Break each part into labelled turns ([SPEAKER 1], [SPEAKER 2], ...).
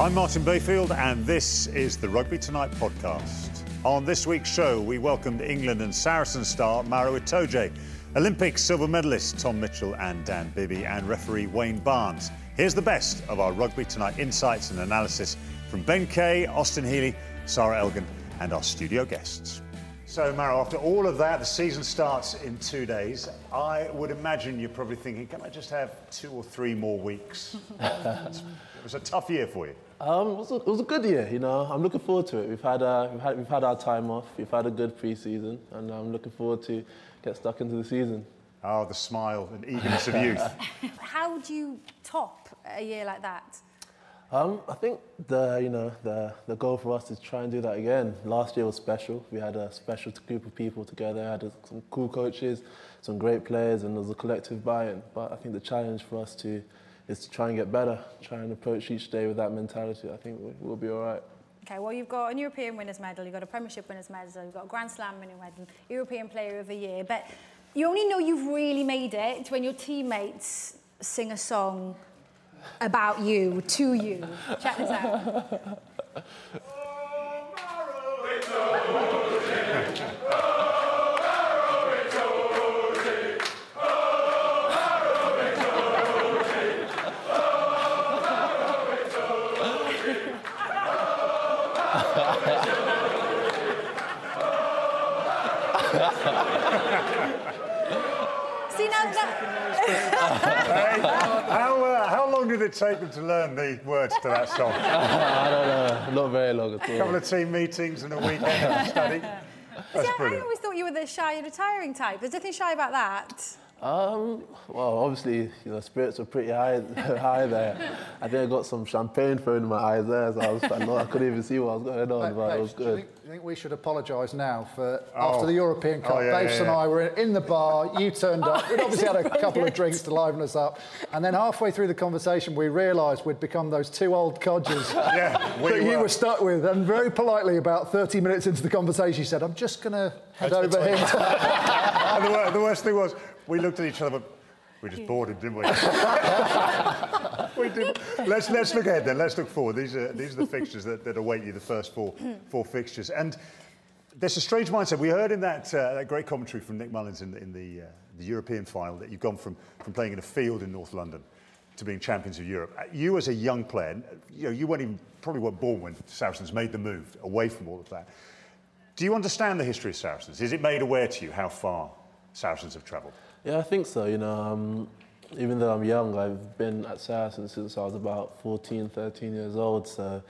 [SPEAKER 1] I'm Martin Bayfield, and this is the Rugby Tonight podcast. On this week's show, we welcomed England and Saracen star Maro Itoje, Olympic silver medalist Tom Mitchell and Dan Bibby, and referee Wayne Barnes. Here's the best of our Rugby Tonight insights and analysis from Ben Kay, Austin Healey, Sarah Elgin, and our studio guests. So, Maro, after all of that, the season starts in two days. I would imagine you're probably thinking, can I just have two or three more weeks? it was a tough year for you.
[SPEAKER 2] Um, it, was a, it was a good year, you know. I'm looking forward to it. We've had, uh, we've had, we've had our time off. We've had a good pre-season, and I'm looking forward to get stuck into the season.
[SPEAKER 1] Oh, the smile and eagerness of youth.
[SPEAKER 3] How do you top a year like that?
[SPEAKER 2] Um, I think the you know the the goal for us is to try and do that again. Last year was special. We had a special group of people together. Had a, some cool coaches, some great players, and there was a collective buy-in. But I think the challenge for us to is to try and get better. Try and approach each day with that mentality. I think we, we'll be all right.
[SPEAKER 3] Okay, well, you've got an European winners' medal, you've got a Premiership winners' medal, you've got a Grand Slam winners' medal, European Player of the Year, but you only know you've really made it when your teammates sing a song about you, to you. Check this out.
[SPEAKER 1] did it take them to learn the words to that song?
[SPEAKER 2] I don't know, not very long at all.
[SPEAKER 1] A couple of team meetings and a weekend of study.
[SPEAKER 3] See,
[SPEAKER 1] That's
[SPEAKER 3] I, I
[SPEAKER 1] brilliant.
[SPEAKER 3] always thought you were the shy, retiring type. There's nothing shy about that.
[SPEAKER 2] Um, well, obviously, you know, spirits were pretty high, high there. I think I got some champagne thrown in my eyes there, so I, was, I, know, I couldn't even see what was going on, but it was
[SPEAKER 4] do you
[SPEAKER 2] good.
[SPEAKER 4] think, do you think we should apologise now for
[SPEAKER 1] Oh.
[SPEAKER 4] after the European Cup?
[SPEAKER 1] Oh, yeah,
[SPEAKER 4] Babes
[SPEAKER 1] yeah,
[SPEAKER 4] and. I were in the bar. You turned up. We'd obviously had a couple of drinks to liven us up, and then halfway through the conversation, we realised we'd become those two old codgers
[SPEAKER 1] Yeah, we
[SPEAKER 4] that you
[SPEAKER 1] were.
[SPEAKER 4] were stuck with. And very politely, about 30 minutes into the conversation, you said, "I'm just going to head over here."
[SPEAKER 1] And the, the worst thing was, we looked at each other, but we just bored him, didn't we? we did. Let's, let's look ahead then. Let's look forward. These are, these are the fixtures that, that await you, the first four, four fixtures. And there's a strange mindset. We heard in that, uh, that great commentary from Nick Mullins in the, in the, uh, the European final that you've gone from, from playing in a field in North London to being champions of Europe. Uh, You as a young player, you know, you weren't even, probably weren't born when Saracens made the move away from all of that. Do you understand the history of Saracens? Is it made aware to you how far Saracens have travelled?
[SPEAKER 2] Yeah, I think so. You know, um, even though I'm young, I've been at Saracen since I was about 14, 13 years old. So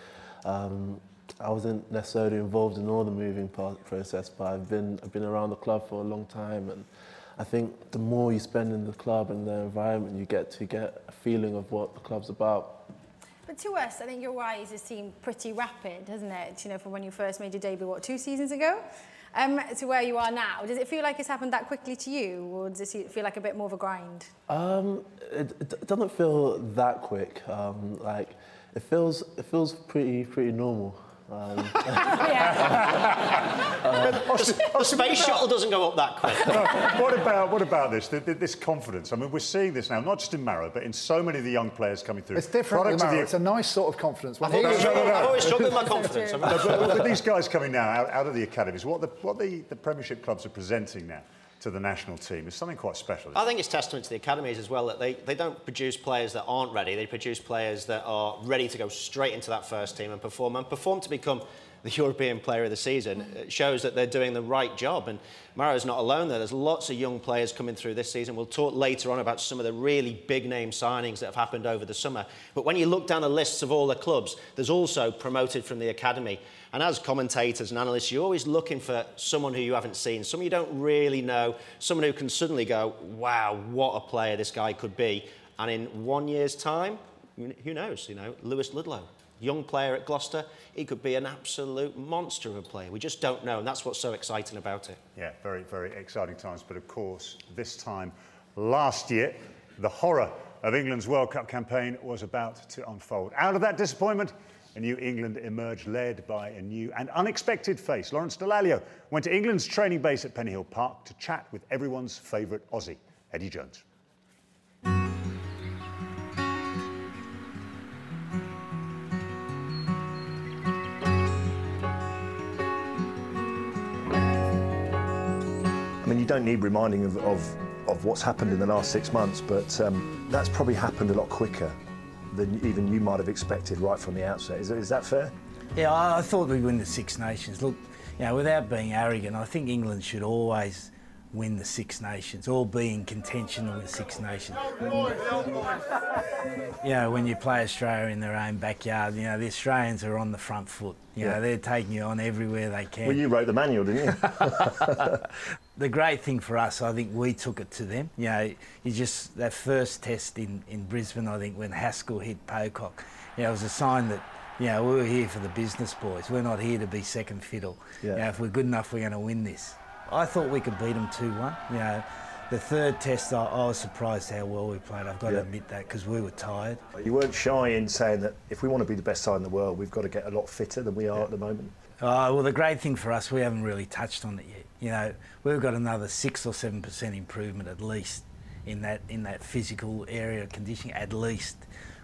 [SPEAKER 2] um, I wasn't necessarily involved in all the moving part process, but I've been I've been around the club for a long time, and I think the more you spend in the club and the environment, you get to get a feeling of what the club's about.
[SPEAKER 3] But to us, I think your rise has seemed pretty rapid, hasn't it? You know, from when you first made your debut, what, two seasons ago? Um, to where you are now. Does it feel like it's happened that quickly to you, or does it feel like a bit more of a grind?
[SPEAKER 2] Um, it, it doesn't feel that quick. Um, like it feels it feels pretty pretty normal. Um,
[SPEAKER 5] The space shuttle doesn't go up that quick.
[SPEAKER 1] what about what about this? th- th- This confidence. I mean, we're seeing this now, not just in Maro, but in so many of the young players coming through.
[SPEAKER 4] it's different.
[SPEAKER 1] Product
[SPEAKER 4] with
[SPEAKER 1] the-
[SPEAKER 4] It's a nice sort of confidence.
[SPEAKER 5] I've always,
[SPEAKER 1] no, no, no.
[SPEAKER 5] I've always struggled with my confidence. I mean,
[SPEAKER 1] No, but with these guys coming now out, out of the academies, what the what the, the Premiership clubs are presenting now, to the national team is something quite special.
[SPEAKER 5] I think it's testament to the academies as well that they, they don't produce players that aren't ready. They produce players that are ready to go straight into that first team and perform and perform to become the European Player of the Season. It shows that they're doing the right job. And Maro's not alone there. There's lots of young players coming through this season. We'll talk later on about some of the really big name signings that have happened over the summer. But when you look down the lists of all the clubs, there's also promoted from the academy. And as commentators and analysts, you're always looking for someone who you haven't seen, someone you don't really know, someone who can suddenly go, wow, what a player this guy could be. And in one year's time, who knows, you know, Lewis Ludlow, young player at Gloucester, he could be an absolute monster of a player. We just don't know, and that's what's so exciting about it.
[SPEAKER 1] Yeah, very, very exciting times. But of course, this time last year, the horror of England's World Cup campaign was about to unfold. Out of that disappointment, a New England emerged led by a new and unexpected face. Lawrence Dallaglio went to England's training base at Pennyhill Park to chat with everyone's favourite Aussie, Eddie Jones.
[SPEAKER 6] I mean, you don't need reminding of, of, of what's happened in the last six months, but um, that's probably happened a lot quicker than even you might have expected right from the outset. Is, is that fair?
[SPEAKER 7] Yeah, I, I thought we'd win the Six Nations. Look, you know, without being arrogant, I think England should always win the Six Nations or be in contention with the Six Nations. You know, when you play Australia in their own backyard, you know, the Australians are on the front foot. You
[SPEAKER 6] Yeah.
[SPEAKER 7] know, they're taking you on everywhere they can.
[SPEAKER 6] Well, you wrote the manual, didn't you?
[SPEAKER 7] the great thing for us, I think we took it to them. You know, you just that first test in, in Brisbane, I think when Haskell hit Pocock, you know, it was a sign that you know we were here for the business boys. We're not here to be second fiddle.
[SPEAKER 6] Yeah.
[SPEAKER 7] You know, if we're good enough, we're going to win this. I thought we could beat them two one. You know, the third test, I, I was surprised how well we played. I've got to admit that because we were tired.
[SPEAKER 6] you weren't shy in saying that if we want to be the best side in the world, we've got to get a lot fitter than we are at the moment.
[SPEAKER 7] Oh, well, the great thing for us, we haven't really touched on it yet. You know, we've got another six or seven percent improvement at least in that in that physical area of conditioning, at least,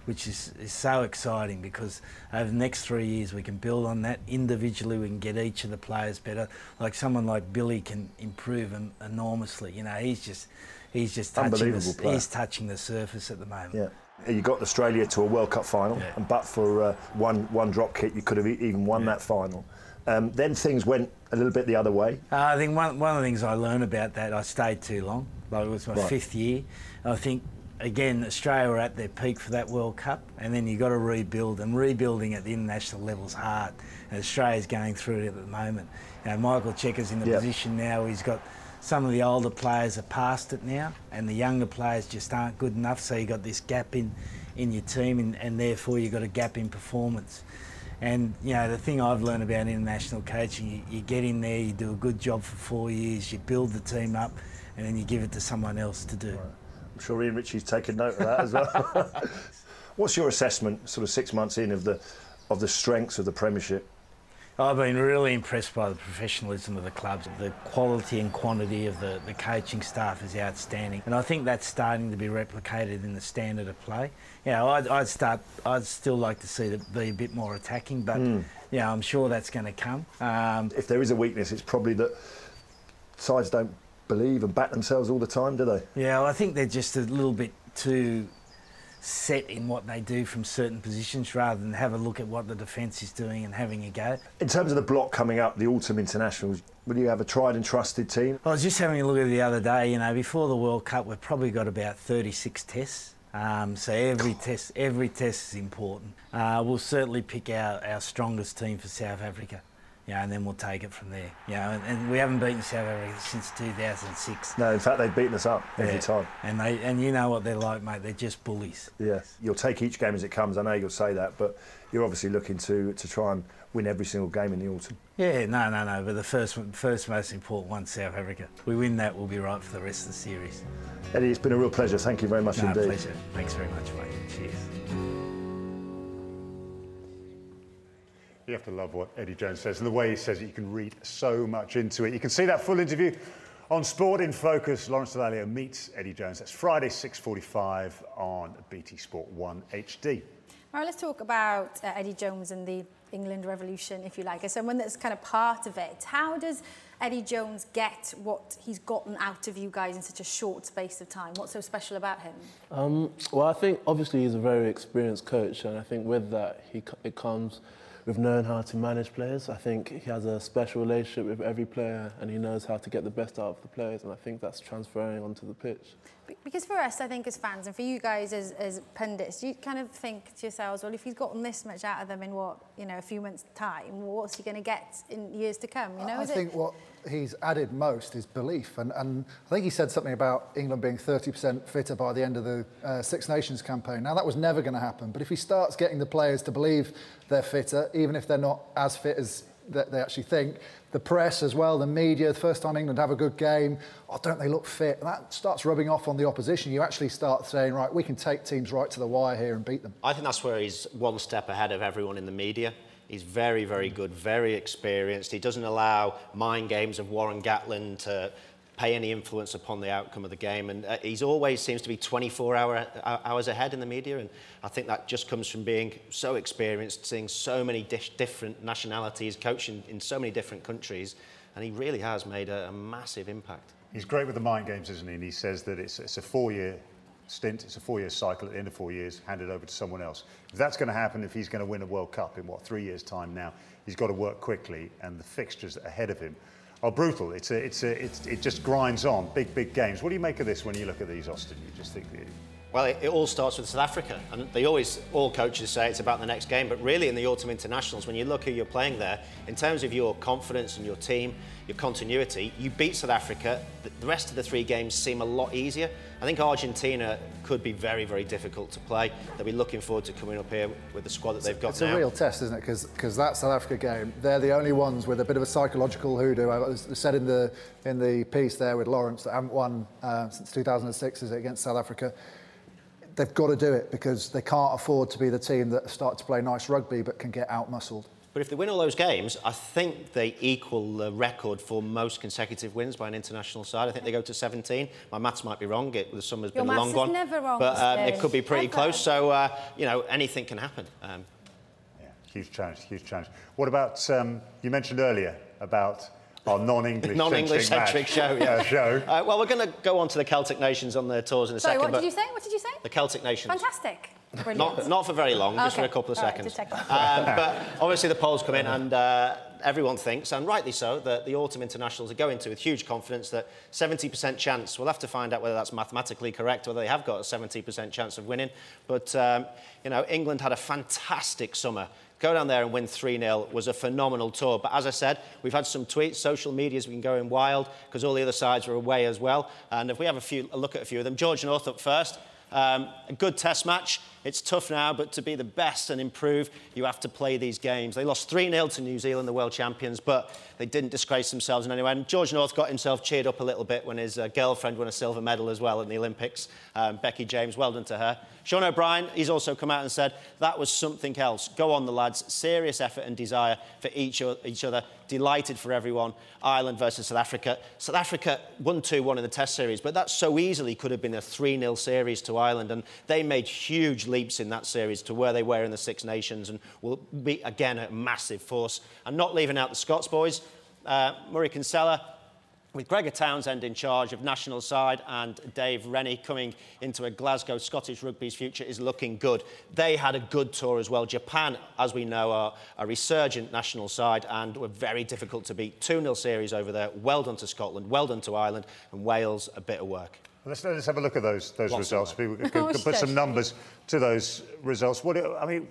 [SPEAKER 7] which is, is so exciting because over the next three years we can build on that individually. We can get each of the players better. Like someone like Billy can improve en- enormously. You know, he's just he's just touching the,
[SPEAKER 6] player.
[SPEAKER 7] he's touching the surface at the moment.
[SPEAKER 6] Yeah. You got Australia to a World Cup final,
[SPEAKER 7] Yeah.
[SPEAKER 6] and but for uh, one one drop kick, you could have even won that final. Um, then things went a little bit the other way.
[SPEAKER 7] Uh, I think one, one of the things I learned about that, I stayed too long. Like it was my
[SPEAKER 6] Right.
[SPEAKER 7] fifth year. I think, again, Australia were at their peak for that World Cup, and then you've got to rebuild, and rebuilding at the international level's hard. And Australia's going through it at the moment. You know, Michael Cheika's in the
[SPEAKER 6] Yeah.
[SPEAKER 7] position now, he's got some of the older players are past it now, and the younger players just aren't good enough, so you've got this gap in, in your team, and, and therefore you've got a gap in performance. And you know the thing I've learned about international coaching, you, you get in there, you do a good job for four years, you build the team up, and then you give it to someone else to do.
[SPEAKER 6] I'm sure Ian Ritchie's taken note of that as well. What's your assessment, sort of six months in, of the of the strengths of the Premiership?
[SPEAKER 7] I've been really impressed by the professionalism of the clubs. The quality and quantity of the, the coaching staff is outstanding, and I think that's starting to be replicated in the standard of play. You know, I'd, I'd start. I'd still like to see it be a bit more attacking, but you know, I'm sure that's going to come. Um,
[SPEAKER 6] If there is a weakness, it's probably that sides don't believe and back themselves all the time, do they?
[SPEAKER 7] Yeah, well, I think they're just a little bit too set in what they do from certain positions rather than have a look at what the defence is doing and having a go.
[SPEAKER 6] In terms of the block coming up, the autumn internationals, will you have a tried and trusted team?
[SPEAKER 7] I was just having a look at it the other day. You know, before the World Cup, we've probably got about 36 tests. Um, so every test, every test is important. Uh, we'll certainly pick our, our strongest team for South Africa. You know, and then we'll take it from there. You know, and, and we haven't beaten South Africa since 2006.
[SPEAKER 6] No, in fact, they've beaten us up every
[SPEAKER 7] Yeah.
[SPEAKER 6] time.
[SPEAKER 7] And they, and you know what they're like, mate. They're just bullies.
[SPEAKER 6] Yeah, you'll take each game as it comes. I know you'll say that, but you're obviously looking to, to try and win every single game in the autumn.
[SPEAKER 7] Yeah, no, no, no. But the first, first most important one, South Africa. We win that, we'll be right for the rest of the series.
[SPEAKER 6] Eddie, it's been a real pleasure. Thank you very much
[SPEAKER 7] No,
[SPEAKER 6] indeed.
[SPEAKER 7] pleasure. Thanks very much, mate. Cheers.
[SPEAKER 1] You have to love what Eddie Jones says and the way he says it. You can read so much into it. You can see that full interview on Sport in Focus. Lawrence Dallaglio meets Eddie Jones. That's Friday, 6.45 on BT Sport 1 HD.
[SPEAKER 3] All right, let's talk about uh, Eddie Jones and the England Revolution, if you like, as someone that's kind of part of it. How does Eddie Jones get what he's gotten out of you guys in such a short space of time? What's so special about him?
[SPEAKER 2] Um, well, I think obviously he's a very experienced coach, and I think with that, he, it comes with knowing how to manage players. I think he has a special relationship with every player and he knows how to get the best out of the players and I think that's transferring onto the pitch.
[SPEAKER 3] Because for us, I think as fans and for you guys as, as pundits, you kind of think to yourselves, well, if he's gotten this much out of them in what, you know, a few months' time, what's he going to get in years to come? You know,
[SPEAKER 4] I think it... what he's added most is belief. And, and I think he said something about England being 30% fitter by the end of the uh, Six Nations campaign. Now, that was never going to happen. But if he starts getting the players to believe they're fitter, even if they're not as fit as they actually think, the press as well, the media, the first time England have a good game, oh, don't they look fit? And that starts rubbing off on the opposition. You actually start saying, right, we can take teams right to the wire here and beat them.
[SPEAKER 5] I think that's where he's one step ahead of everyone in the media. He's very, very good, very experienced. He doesn't allow mind games of Warren Gatland to pay any influence upon the outcome of the game. And uh, he's always seems to be 24 hour, uh, hours ahead in the media. And I think that just comes from being so experienced, seeing so many different nationalities, coaching in so many different countries. And he really has made a, a massive impact.
[SPEAKER 1] He's great with the mind games, isn't he? And he says that it's, it's a four year stint, it's a four year cycle. At the end of four years, handed over to someone else. If that's going to happen, if he's going to win a World Cup in what, three years' time now, he's got to work quickly, and the fixtures ahead of him are brutal. It's a, it's a, it's, it just grinds on. Big, big games. What do you make of this when you look at these, Austin? You just think.
[SPEAKER 5] Well, it, it, all starts with South Africa, and they always, all coaches say it's about the next game, but really in the autumn internationals, when you look who you're playing there, in terms of your confidence and your team, your continuity, you beat South Africa. The rest of the three games seem a lot easier. I think Argentina could be very, very difficult to play. They'll be looking forward to coming up here with the squad that they've got
[SPEAKER 4] it's
[SPEAKER 5] now.
[SPEAKER 4] a real test, isn't it? Because that South Africa game, they're the only ones with a bit of a psychological hoodoo. I said in the in the piece there with Lawrence that haven't won uh, since 2006, is it, against South Africa? they've got to do it because they can't afford to be the team that start to play nice rugby but can get out muscled.
[SPEAKER 5] But if they win all those games, I think they equal the record for most consecutive wins by an international side. I think they go to 17. My maths might be wrong. It, the summer's
[SPEAKER 3] Your
[SPEAKER 5] been a long one.
[SPEAKER 3] never wrong,
[SPEAKER 5] but
[SPEAKER 3] um,
[SPEAKER 5] it could be pretty Ever. close. So, uh, you know, anything can happen. Um,
[SPEAKER 1] yeah, huge challenge, huge challenge. What about, um, you mentioned earlier about our non-English
[SPEAKER 5] non-English centric show. Yeah,
[SPEAKER 1] show.
[SPEAKER 5] Uh, well, we're going to go on to the Celtic nations on their tours in a
[SPEAKER 3] Sorry,
[SPEAKER 5] second.
[SPEAKER 3] what did you say? What did you say?
[SPEAKER 5] The Celtic nations.
[SPEAKER 3] Fantastic.
[SPEAKER 5] Not, not for very long, just for a couple of seconds. um, but obviously the polls come in and uh, everyone thinks, and rightly so, that the autumn internationals are going to with huge confidence that 70% chance. We'll have to find out whether that's mathematically correct, whether they have got a 70% chance of winning. But, um, you know, England had a fantastic summer go down there and win 3-0 was a phenomenal tour. But as I said, we've had some tweets, social media's been going wild because all the other sides were away as well. And if we have a, few, a look at a few of them, George North up first. Um, a good test match. It's tough now, but to be the best and improve, you have to play these games. They lost 3 0 to New Zealand, the world champions, but they didn't disgrace themselves in any way. And George North got himself cheered up a little bit when his uh, girlfriend won a silver medal as well in the Olympics. Um, Becky James, well done to her. Sean O'Brien, he's also come out and said that was something else. Go on, the lads. Serious effort and desire for each, each other. Delighted for everyone. Ireland versus South Africa. South Africa won 2 1 in the Test series, but that so easily could have been a 3 0 series to Ireland. And they made huge leaps in that series to where they were in the Six Nations and will be, again, a massive force. And not leaving out the Scots boys, uh, Murray Kinsella, with Gregor Townsend in charge of national side and Dave Rennie coming into a Glasgow Scottish rugby's future is looking good. They had a good tour as well. Japan, as we know, are a resurgent national side and were very difficult to beat. 2-0 series over there. Well done to Scotland, well done to Ireland, and Wales a bit of work.
[SPEAKER 1] Let's, let's have a look at those, those results. People could, oh, could put some numbers to those results. What, I mean,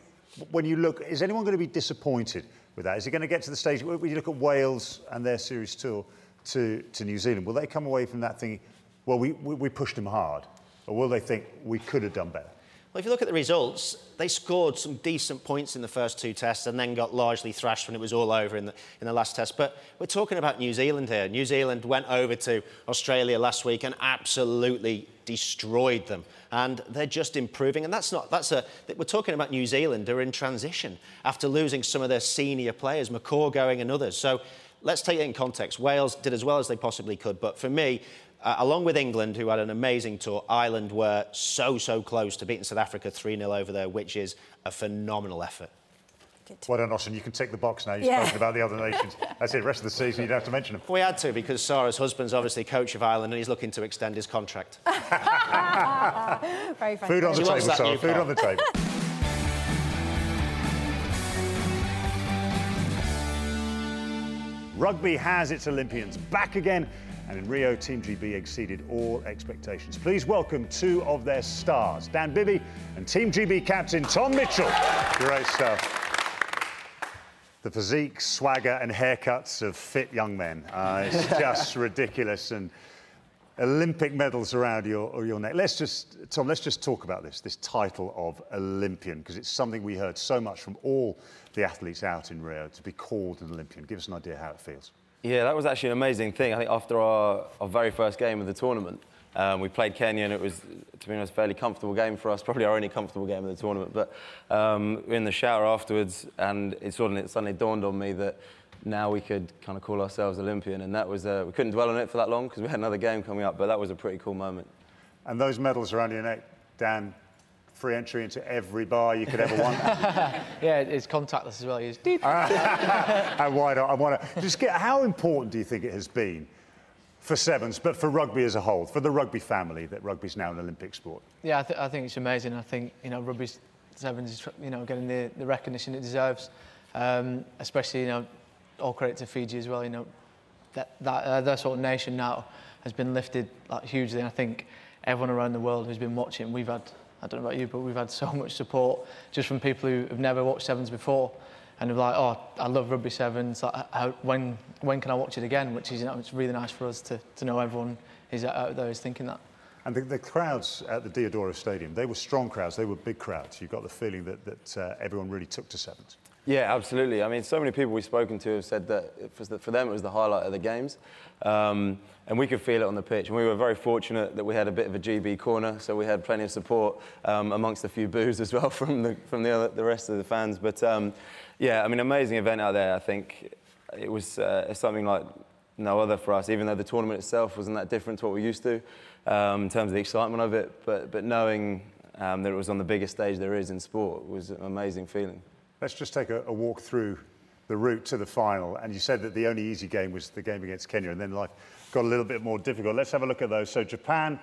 [SPEAKER 1] when you look, is anyone going to be disappointed with that? Is it going to get to the stage when you look at Wales and their series tour? to, to New Zealand, will they come away from that thinking, well, we, we, we pushed them hard? Or will they think we could have done better?
[SPEAKER 5] Well, if you look at the results, they scored some decent points in the first two tests and then got largely thrashed when it was all over in the, in the last test. But we're talking about New Zealand here. New Zealand went over to Australia last week and absolutely destroyed them. And they're just improving. And that's not, that's a, we're talking about New Zealand. They're in transition after losing some of their senior players, McCaw going and others. So let's take it in context. Wales did as well as they possibly could, but for me, uh, along with England, who had an amazing tour, Ireland were so, so close to beating South Africa 3 0 over there, which is a phenomenal effort.
[SPEAKER 3] it.
[SPEAKER 1] Well done, Austin. You can tick the box now. You've
[SPEAKER 3] Yeah.
[SPEAKER 1] spoken about the other nations. That's it. Rest of the season, you don't have to mention them.
[SPEAKER 5] We had to because Sarah's husband's obviously coach of Ireland and he's looking to extend his contract.
[SPEAKER 3] Very funny.
[SPEAKER 1] Food on the
[SPEAKER 5] She
[SPEAKER 1] table,
[SPEAKER 5] wants
[SPEAKER 1] Sarah. Food
[SPEAKER 5] car.
[SPEAKER 1] on the table. Rugby has its Olympians back again, and in Rio, Team GB exceeded all expectations. Please welcome two of their stars, Dan Bibby and Team GB captain Tom Mitchell. Great stuff. The physique, swagger, and haircuts of fit young men. Uh, it's just ridiculous. And Olympic medals around your, your neck. Let's just, Tom, let's just talk about this, this title of Olympian, because it's something we heard so much from all the athletes out in Rio to be called an Olympian. Give us an idea how it feels.
[SPEAKER 8] Yeah, that was actually an amazing thing. I think after our, our very first game of the tournament, um, we played Kenya and it was, to be honest, a fairly comfortable game for us, probably our only comfortable game of the tournament. But um, we were in the shower afterwards and it suddenly, it suddenly dawned on me that now we could kind of call ourselves Olympian. And that was, uh, we couldn't dwell on it for that long because we had another game coming up, but that was a pretty cool moment.
[SPEAKER 1] And those medals around your neck, Dan, free entry into every bar you could ever want.
[SPEAKER 9] Yeah, it's contactless as well. You just
[SPEAKER 1] and why not? I want to just get how important do you think it has been for sevens, but for rugby as a whole, for the rugby family, that rugby's now an Olympic sport?
[SPEAKER 9] Yeah, I, th- I think it's amazing. I think you know rugby sevens is you know getting the, the recognition it deserves, um, especially you know all credit to Fiji as well. You know that that uh, their sort of nation now has been lifted like hugely. And I think everyone around the world who's been watching, we've had I don't know about you, but we've had so much support just from people who have never watched sevens before. And they're like, oh, I love rugby sevens. Like, how, when when can I watch it again? Which is, you know, it's really nice for us to, to know everyone is out there is thinking that.
[SPEAKER 1] And the, the crowds at the Deodoro Stadium, they were strong crowds, they were big crowds. You got the feeling that, that uh, everyone really took to sevens.
[SPEAKER 8] Yeah, absolutely. I mean, so many people we've spoken to have said that it for them it was the highlight of the games. Um, and we could feel it on the pitch. And we were very fortunate that we had a bit of a GB corner, so we had plenty of support um, amongst a few boos as well from the, from the, other, the rest of the fans. But um, yeah, I mean, amazing event out there. I think it was uh, something like no other for us, even though the tournament itself wasn't that different to what we're used to um, in terms of the excitement of it. But, but knowing um, that it was on the biggest stage there is in sport was an amazing feeling.
[SPEAKER 1] Let's just take a, a walk through the route to the final. And you said that the only easy game was the game against Kenya, and then life got a little bit more difficult. Let's have a look at those. So Japan,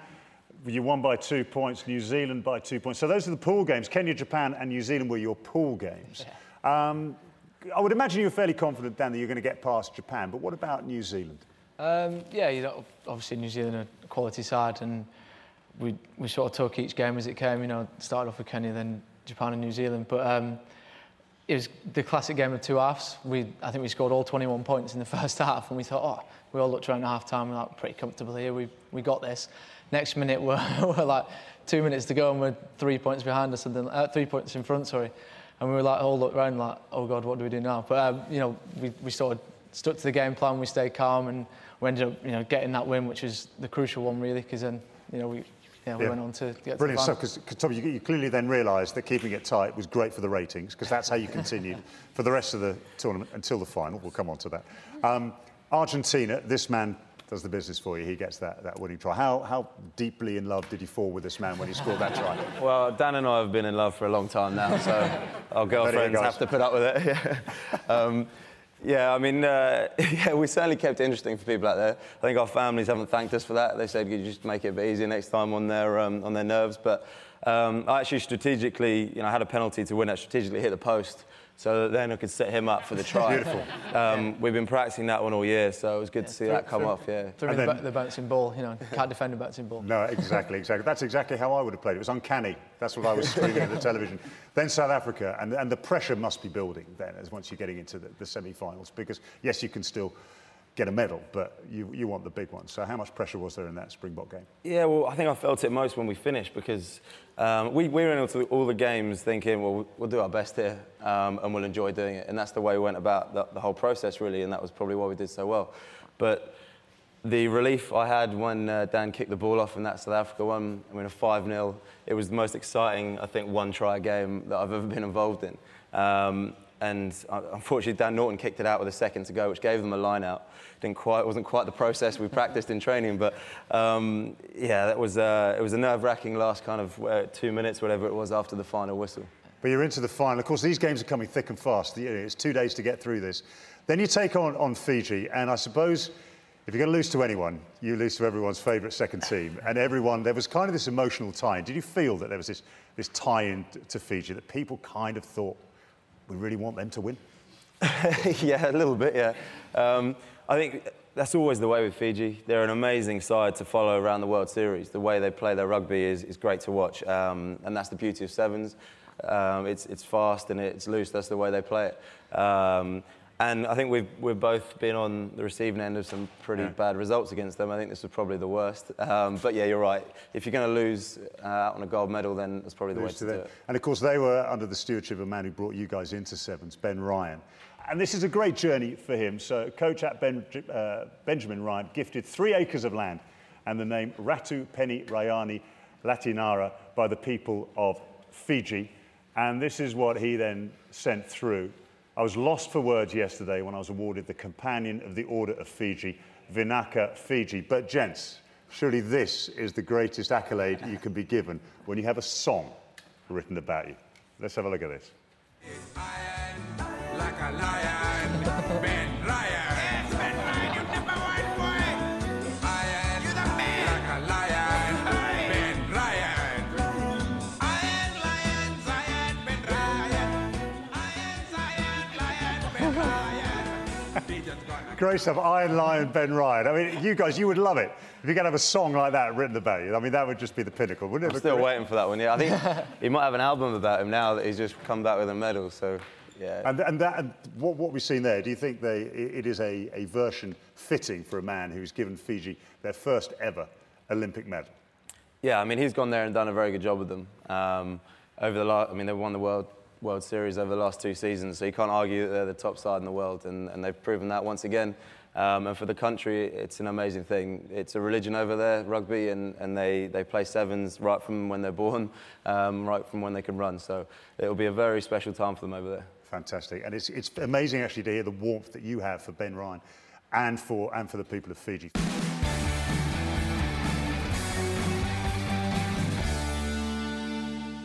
[SPEAKER 1] you won by two points. New Zealand by two points. So those are the pool games. Kenya, Japan, and New Zealand were your pool games. Um, I would imagine you were fairly confident, Dan, that you're going to get past Japan. But what about New Zealand?
[SPEAKER 9] Um, yeah, you know, obviously New Zealand are a quality side, and we we sort of took each game as it came. You know, started off with Kenya, then Japan and New Zealand. But um, it was the classic game of two halves. We I think we scored all 21 points in the first half, and we thought, oh, we all looked around at half time, we're like pretty comfortable here. We we got this. Next minute, we're, we're like two minutes to go, and we're three points behind or something, uh, three points in front, sorry. And we were like all looked around like, oh God, what do we do now? But um, you know, we we sort of stuck to the game plan. We stayed calm, and we ended up you know getting that win, which was the crucial one really, because then you know we. Yeah, we
[SPEAKER 1] Yeah.
[SPEAKER 9] went on to get
[SPEAKER 1] Brilliant
[SPEAKER 9] to the
[SPEAKER 1] stuff, because Tom, you, you clearly then realised that keeping it tight was great for the ratings, because that's how you continued for the rest of the tournament until the final. We'll come on to that. Um, Argentina, this man does the business for you. He gets that, that winning try. How, how deeply in love did you fall with this man when he scored that try?
[SPEAKER 8] Well, Dan and I have been in love for a long time now, so our girlfriends have to put up with it. Um, yeah, I mean, uh, yeah, we certainly kept it interesting for people out there. I think our families haven't thanked us for that. They said you just make it a bit easier next time on their um, on their nerves. But um, I actually strategically, you know, I had a penalty to win. I strategically hit the post. So that then I could set him up for the try.
[SPEAKER 1] Beautiful.
[SPEAKER 8] Um, we've been practicing that one all year, so it was good to see that come off. Yeah.
[SPEAKER 9] Threw
[SPEAKER 1] And
[SPEAKER 9] the,
[SPEAKER 1] then-
[SPEAKER 9] the bouncing ball, you know, can't defend a bouncing ball.
[SPEAKER 1] No, exactly, exactly. That's exactly how I would have played. It was uncanny. That's what I was screaming at the television. Then South Africa, and, and the pressure must be building then as once you're getting into the, the semi-finals, because yes, you can still get a medal, but you, you want the big one. So how much pressure was there in that Springbok game?
[SPEAKER 8] Yeah, well, I think I felt it most when we finished because um, we, we went into all the games thinking, well, we'll do our best here um, and we'll enjoy doing it. And that's the way we went about the, the whole process, really, and that was probably why we did so well. But the relief I had when uh, Dan kicked the ball off in that South Africa one, I mean, a 5 0, it was the most exciting, I think, one try game that I've ever been involved in. Um, and uh, unfortunately, Dan Norton kicked it out with a second to go, which gave them a line out. Didn't quite, wasn't quite the process we practiced in training, but um, yeah, that was, uh, it was a nerve wracking last kind of uh, two minutes, whatever it was, after the final whistle.
[SPEAKER 1] but you're into the final. Of course, these games are coming thick and fast. It's two days to get through this. Then you take on, on Fiji, and I suppose if you're going to lose to anyone, you lose to everyone's favourite second team. And everyone, there was kind of this emotional tie. Did you feel that there was this, this tie in to Fiji, that people kind of thought, we really want them to win?
[SPEAKER 8] yeah, a little bit, yeah. Um, I think that's always the way with Fiji. They're an amazing side to follow around the World Series. The way they play their rugby is, is great to watch. Um, and that's the beauty of sevens. Um, it's, it's fast and it's loose. That's the way they play it. And I think we've, we've both been on the receiving end of some pretty yeah. bad results against them. I think this was probably the worst. Um, but yeah, you're right. If you're going to lose uh, out on a gold medal, then that's probably the lose way to, to do it.
[SPEAKER 1] And of course, they were under the stewardship of a man who brought you guys into sevens, Ben Ryan. And this is a great journey for him. So, coach at ben, uh, Benjamin Ryan gifted three acres of land and the name Ratu Peni Raiyani Latianara by the people of Fiji. And this is what he then sent through I was lost for words yesterday when I was awarded the Companion of the Order of Fiji, Vinaka Fiji. But, gents, surely this is the greatest accolade you can be given when you have a song written about you. Let's have a look at this. Great stuff. Iron Lion, Ben Ryan. I mean, you guys, you would love it if you could have a song like that written about you. I mean, that would just be the pinnacle, wouldn't
[SPEAKER 8] it? I'm still waiting for that one. Yeah, I think he might have an album about him now that he's just come back with a medal. So. Yeah.
[SPEAKER 1] And, and that, and what, what we've seen there, do you think they, it is a, a version fitting for a man who's given Fiji their first ever Olympic medal?
[SPEAKER 8] Yeah, I mean, he's gone there and done a very good job with them. Um, over the last, I mean, they've won the world World Series over the last two seasons, so you can't argue that they're the top side in the world, and, and they've proven that once again. Um, and for the country, it's an amazing thing. It's a religion over there, rugby, and, and they, they play sevens right from when they're born, um, right from when they can run. So it'll be a very special time for them over there.
[SPEAKER 1] Fantastic. And it's, it's amazing actually to hear the warmth that you have for Ben Ryan and for, and for the people of Fiji.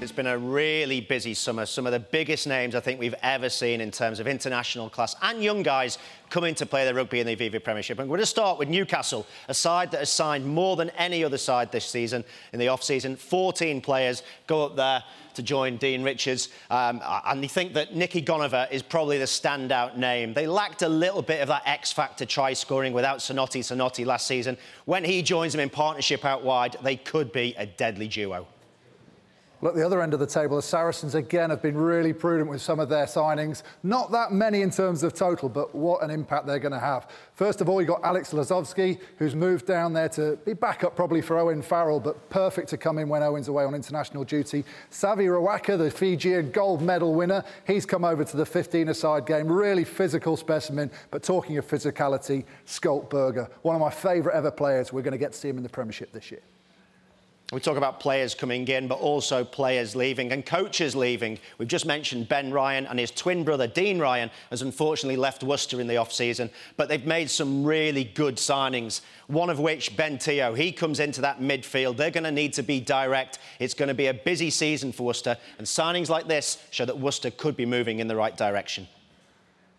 [SPEAKER 5] It's been a really busy summer. Some of the biggest names I think we've ever seen in terms of international class and young guys coming to play their rugby in the Aviva Premiership. And we're going to start with Newcastle, a side that has signed more than any other side this season in the off-season. 14 players go up there to join Dean Richards. Um, and they think that Nicky Goneva is probably the standout name. They lacked a little bit of that X-factor try scoring without Sinoti Sinoti last season. When he joins them in partnership out wide, they could be a deadly duo.
[SPEAKER 4] Look, the other end of the table, the Saracens again have been really prudent with some of their signings. Not that many in terms of total, but what an impact they're going to have. First of all, you've got Alex Lozowski, who's moved down there to be backup probably for Owen Farrell, but perfect to come in when Owen's away on international duty. Savi Rawaca, the Fijian gold medal winner, he's come over to the 15-a-side game. Really physical specimen, but talking of physicality, Schalk Burger, one of my favourite ever players. We're going to get to see him in the Premiership this year.
[SPEAKER 5] We talk about players coming in, but also players leaving and coaches leaving. We've just mentioned Ben Ryan and his twin brother, Dean Ryan, has unfortunately left Worcester in the off-season, but they've made some really good signings, one of which, Ben Te'o, he comes into that midfield. They're going to need to be direct. It's going to be a busy season for Worcester, and signings like this show that Worcester could be moving in the right direction.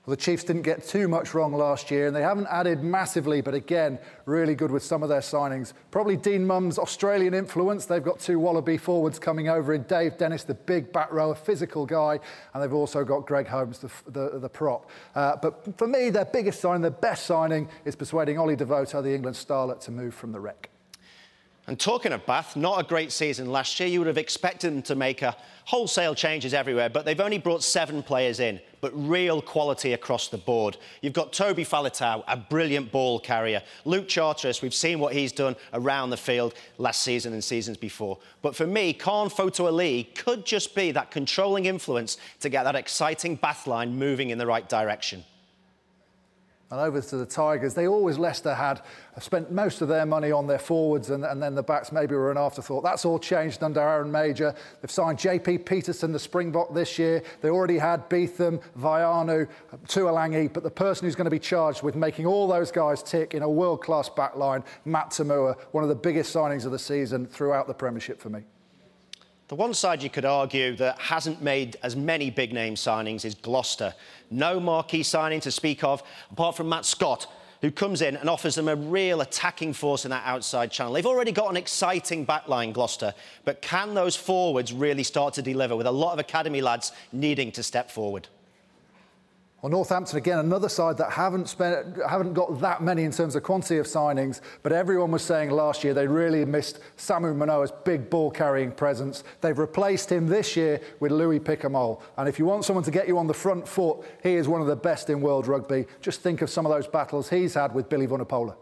[SPEAKER 4] Well, the Chiefs didn't get too much wrong last year, and they haven't added massively, but again, really good with some of their signings. Probably Dean Mumm's Australian influence. They've got two Wallaby forwards coming over in Dave Dennis, the big back rower, physical guy, and they've also got Greg Holmes, the, the, the prop. Uh, but for me, their biggest signing, their best signing, is persuading Ollie Devoto, the England starlet, to move from the rec.
[SPEAKER 5] And talking of Bath, not a great season last year. You would have expected them to make a wholesale changes everywhere, but they've only brought seven players in, but real quality across the board. You've got Toby Faletau, a brilliant ball carrier. Luke Charteris, we've seen what he's done around the field last season and seasons before. But for me, Kahn Fotuali'i could just be that controlling influence to get that exciting Bath line moving in the right direction.
[SPEAKER 4] And over to the Tigers, they always, Leicester had spent most of their money on their forwards and, and then the backs maybe were an afterthought. That's all changed under Aaron Mauger. They've signed JP Pietersen, the Springbok, this year. They already had Beetham, Veainu, Tuilagi, but the person who's going to be charged with making all those guys tick in a world-class backline, Matt To'omua, one of the biggest signings of the season throughout the Premiership for me.
[SPEAKER 5] The one side you could argue that hasn't made as many big name signings is Gloucester. No marquee signing to speak of, apart from Matt Scott, who comes in and offers them a real attacking force in that outside channel. They've already got an exciting backline, Gloucester, but can those forwards really start to deliver with a lot of academy lads needing to step forward?
[SPEAKER 4] Well, Northampton again, another side that haven't spent, haven't got that many in terms of quantity of signings, but everyone was saying last year they really missed Samu Manoa's big ball carrying presence. They've replaced him this year with Louis Picamole. and if you want someone to get you on the front foot, he is one of the best in world rugby. Just think of some of those battles he's had with Billy Vunipola.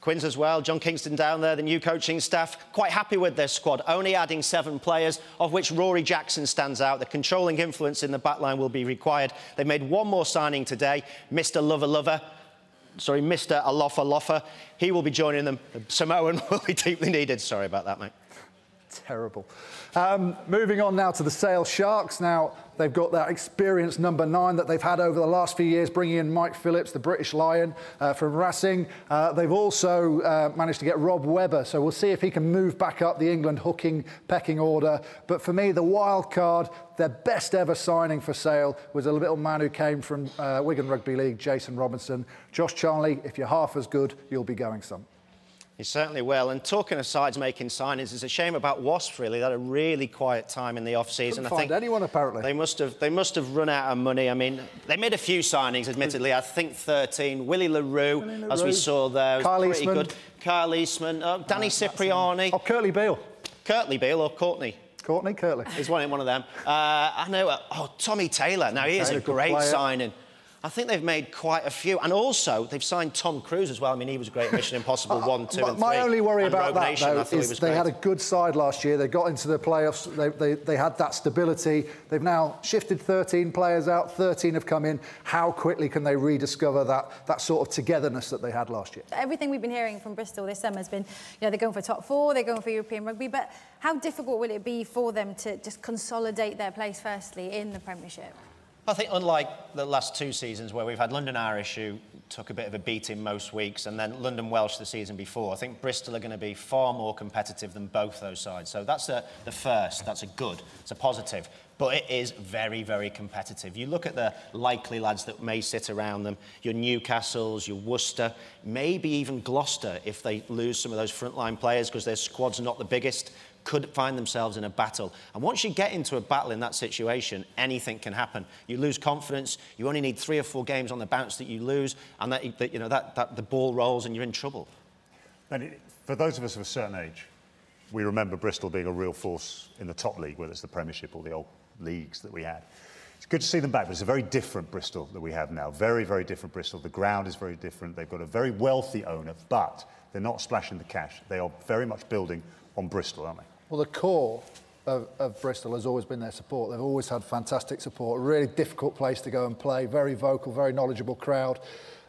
[SPEAKER 5] Quins as well, John Kingston down there, the new coaching staff, quite happy with their squad, only adding seven players, of which Rory Jackson stands out. The controlling influence in the backline will be required. They made one more signing today, Mr. Lover Lover. Sorry, Mr. Alofa Lofa. He will be joining them. Samoan will be deeply needed. Sorry about that, mate.
[SPEAKER 4] Terrible. Um, moving on now to the Sale Sharks. Now, they've got that experienced number nine that they've had over the last few years, bringing in Mike Phillips, the British Lion uh, from Racing. Uh, they've also uh, managed to get Rob Webber, so we'll see if he can move back up the England hooking pecking order. But for me, the wild card, their best ever signing for Sale was a little man who came from uh, Wigan Rugby League, Jason Robinson. Josh Charnley, if you're half as good, you'll be going some.
[SPEAKER 5] He certainly will. And talking of sides making signings, it's a shame about Wasps, really. They had a really quiet time in the off-season.
[SPEAKER 4] I think anyone, apparently.
[SPEAKER 5] They must, have, they must have run out of money. I mean, they made a few signings, admittedly. I think 13. Willie Le Roux, Willie as we saw there,
[SPEAKER 4] Kyle
[SPEAKER 5] pretty
[SPEAKER 4] Eastman.
[SPEAKER 5] good. Kyle Eastmond, uh, Danny Cipriani.
[SPEAKER 4] Oh, Kurtley Beale.
[SPEAKER 5] Kurtley Beale or Courtney?
[SPEAKER 4] Courtney Curtly.
[SPEAKER 5] He's one, one of them. Uh, I know. Uh, oh, Tommy Taylor. Now, he is a great
[SPEAKER 4] player.
[SPEAKER 5] signing. I think they've made quite a few. And also, they've signed Tom Cruise as well. I mean, he was great at Mission Impossible 1, 2
[SPEAKER 4] My-
[SPEAKER 5] and 3.
[SPEAKER 4] My only worry
[SPEAKER 5] and
[SPEAKER 4] about
[SPEAKER 5] Rogue
[SPEAKER 4] that,
[SPEAKER 5] Nation,
[SPEAKER 4] though,
[SPEAKER 5] I thought he
[SPEAKER 4] is they
[SPEAKER 5] great.
[SPEAKER 4] had a good side last year. They got into the playoffs. They, they, they had that stability. They've now shifted 13 players out. 13 have come in. How quickly can they rediscover that, that sort of togetherness that they had last year?
[SPEAKER 3] Everything we've been hearing from Bristol this summer has been, you know, they're going for top four, they're going for European rugby, but how difficult will it be for them to just consolidate their place firstly in the Premiership?
[SPEAKER 5] I think unlike the last two seasons where we've had London Irish who took a bit of a beating most weeks and then London Welsh the season before, I think Bristol are going to be far more competitive than both those sides. So that's a, the first, that's a good, it's a positive. But it is very, very competitive. You look at the likely lads that may sit around them, your Newcastles, your Worcester, maybe even Gloucester if they lose some of those frontline players because their squad's not the biggest could find themselves in a battle. And once you get into a battle in that situation, anything can happen. You lose confidence, you only need three or four games on the bounce that you lose, and that, that you know, that, that the ball rolls and you're in trouble.
[SPEAKER 1] And it, for those of us of a certain age, we remember Bristol being a real force in the top league, whether it's the Premiership or the old leagues that we had. It's good to see them back, but it's a very different Bristol that we have now. Very, very different Bristol. The ground is very different. They've got a very wealthy owner, but they're not splashing the cash. They are very much building on Bristol, aren't they?
[SPEAKER 4] Well, the core of, of Bristol has always been their support. They've always had fantastic support. A really difficult place to go and play. Very vocal, very knowledgeable crowd.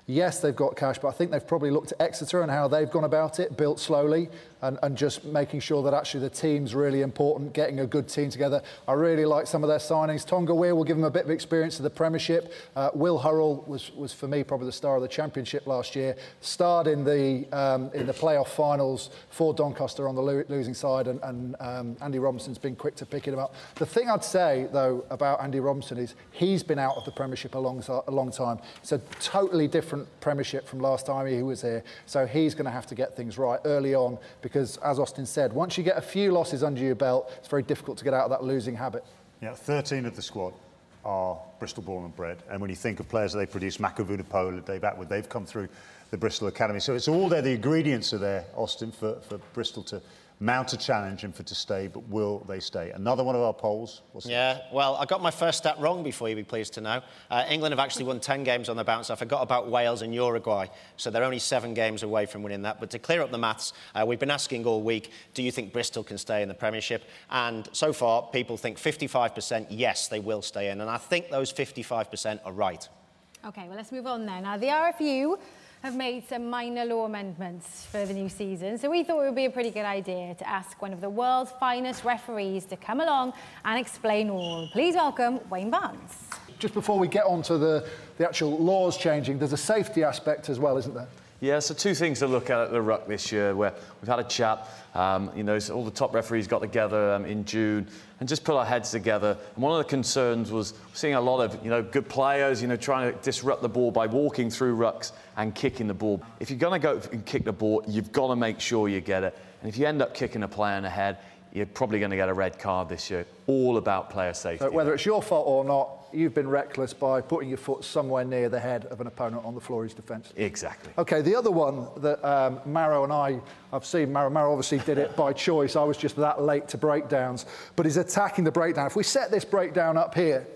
[SPEAKER 4] Yes, they've got cash, but I think they've probably looked at Exeter and how they've gone about it, built slowly, and, and just making sure that actually the team's really important, getting a good team together. I really like some of their signings. Tonga Weir will give them a bit of experience to the Premiership. Uh, Will Hurrell was, was for me probably the star of the Championship last year. Starred in the um, in the playoff finals for Doncaster on the lo- losing side, and, and um, Andy Robinson's been quick to pick him up. The thing I'd say though about Andy Robinson is he's been out of the Premiership a long, a long time. It's a totally different Premiership from last time he was here, so he's going to have to get things right early on because, as Austin said, once you get a few losses under your belt, it's very difficult to get out of that losing habit.
[SPEAKER 1] Yeah, 13 of the squad are Bristol born and bred. And when you think of players that they produce, Mako Vunipola, Dave Attwood, they've come through the Bristol Academy. So it's all there, the ingredients are there, Austin, for, for Bristol to mount a challenge and for to stay, but will they stay? Another one of our polls. What's it?
[SPEAKER 5] Yeah, well, I got my first stat wrong before you'd be pleased to know. Uh, England have actually won 10 games on the bounce. I forgot about Wales and Uruguay, so they're only seven games away from winning that. But to clear up the maths, uh, we've been asking all week, do you think Bristol can stay in the Premiership? And so far, people think 55% yes, they will stay in. And I think those 55% are right.
[SPEAKER 3] Okay, well, let's move on then. Now, the RFU have made some minor law amendments for the new season, so we thought it would be a pretty good idea to ask one of the world's finest referees to come along and explain all. Please welcome Wayne Barnes.
[SPEAKER 4] Just before we get on to the, the actual laws changing, there's a safety aspect as well, isn't there?
[SPEAKER 10] Yeah, so two things to look at at the Ruck this year, where we've had a chat. Um, you know, so all the top referees got together um, in June and just put our heads together. And one of the concerns was seeing a lot of, you know, good players, you know, trying to disrupt the ball by walking through rucks and kicking the ball. If you're going to go and kick the ball, you've got to make sure you get it. And if you end up kicking a player in the head, you're probably going to get a red card this year. All about player safety.
[SPEAKER 4] So whether it's your fault or not, you've been reckless by putting your foot somewhere near the head of an opponent on the floor he's defensive.
[SPEAKER 10] Exactly.
[SPEAKER 4] Okay, the other one that um, Maro and I, I've seen, Maro, Maro obviously did it by choice. I was just that late to breakdowns, but he's attacking the breakdown. If we set this breakdown up here,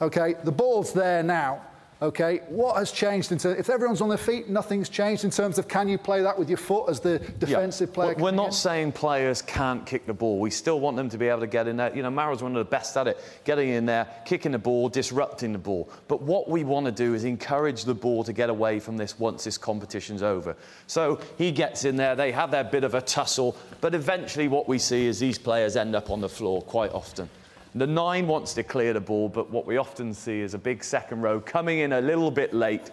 [SPEAKER 4] okay, the ball's there now. Okay, what has changed in terms, if everyone's on their feet, nothing's changed in terms of can you play that with your foot as the defensive
[SPEAKER 10] yeah.
[SPEAKER 4] player?
[SPEAKER 10] We're not in? saying players can't kick the ball. We still want them to be able to get in there. You know, Maro's one of the best at it, getting in there, kicking the ball, disrupting the ball. But what we want to do is encourage the ball to get away from this once this competition's over. So he gets in there, they have their bit of a tussle, but eventually what we see is these players end up on the floor quite often. The nine wants to clear the ball, but what we often see is a big second row coming in a little bit late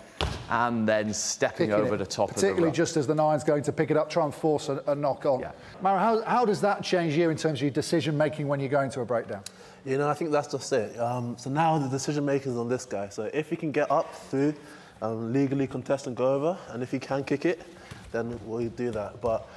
[SPEAKER 10] and then stepping
[SPEAKER 4] Picking
[SPEAKER 10] over
[SPEAKER 4] it,
[SPEAKER 10] the top
[SPEAKER 4] particularly
[SPEAKER 10] of the
[SPEAKER 4] just as the nine's going to pick it up, try and force a, a knock on. Yeah. Maro, how, how does that change you in terms of your decision making when you're going to a breakdown?
[SPEAKER 2] You know, I think that's just it. Um, so now the decision making is on this guy. So if he can get up through, um, legally contest and go over, and if he can kick it, then we'll do that. But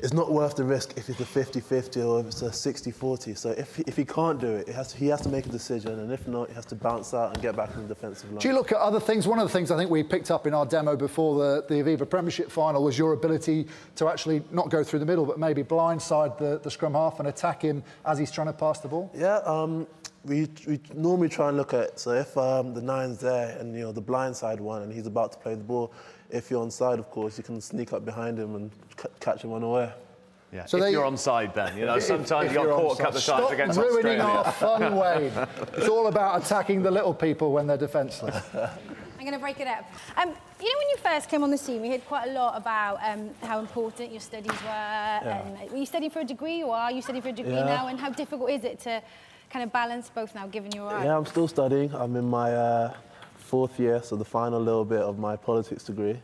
[SPEAKER 2] it's not worth the risk if it's a 50-50 or if it's a 60-40. So if he, if he can't do it, it has to, he has to make a decision, and if not, he has to bounce out and get back in the defensive line.
[SPEAKER 4] Do you look at other things? One of the things I think we picked up in our demo before the, the Aviva Premiership final was your ability to actually not go through the middle, but maybe blindside the, the scrum half and attack him as he's trying to pass the ball.
[SPEAKER 2] Yeah, um, we, we normally try and look at. So if um, the nine's there and you know the blindside one and he's about to play the ball, if you're on side, of course, you can sneak up behind him and c- catch him unaware.
[SPEAKER 10] Yeah. So if they, you're on side, Ben, you know, sometimes if you got caught a couple of times against
[SPEAKER 4] ruining
[SPEAKER 10] Australia.
[SPEAKER 4] our fun, Wayne. It's all about attacking the little people when they're defenceless.
[SPEAKER 3] I'm going to break it up. Um, you know, when you first came on the scene, we heard quite a lot about um, how important your studies were. Yeah. And, were you studying for a degree, or are you studying for a degree yeah. now? And how difficult is it to kind of balance both now, given your
[SPEAKER 2] Yeah, I'm still studying. I'm in my uh, fourth year, so the final little bit of my politics degree.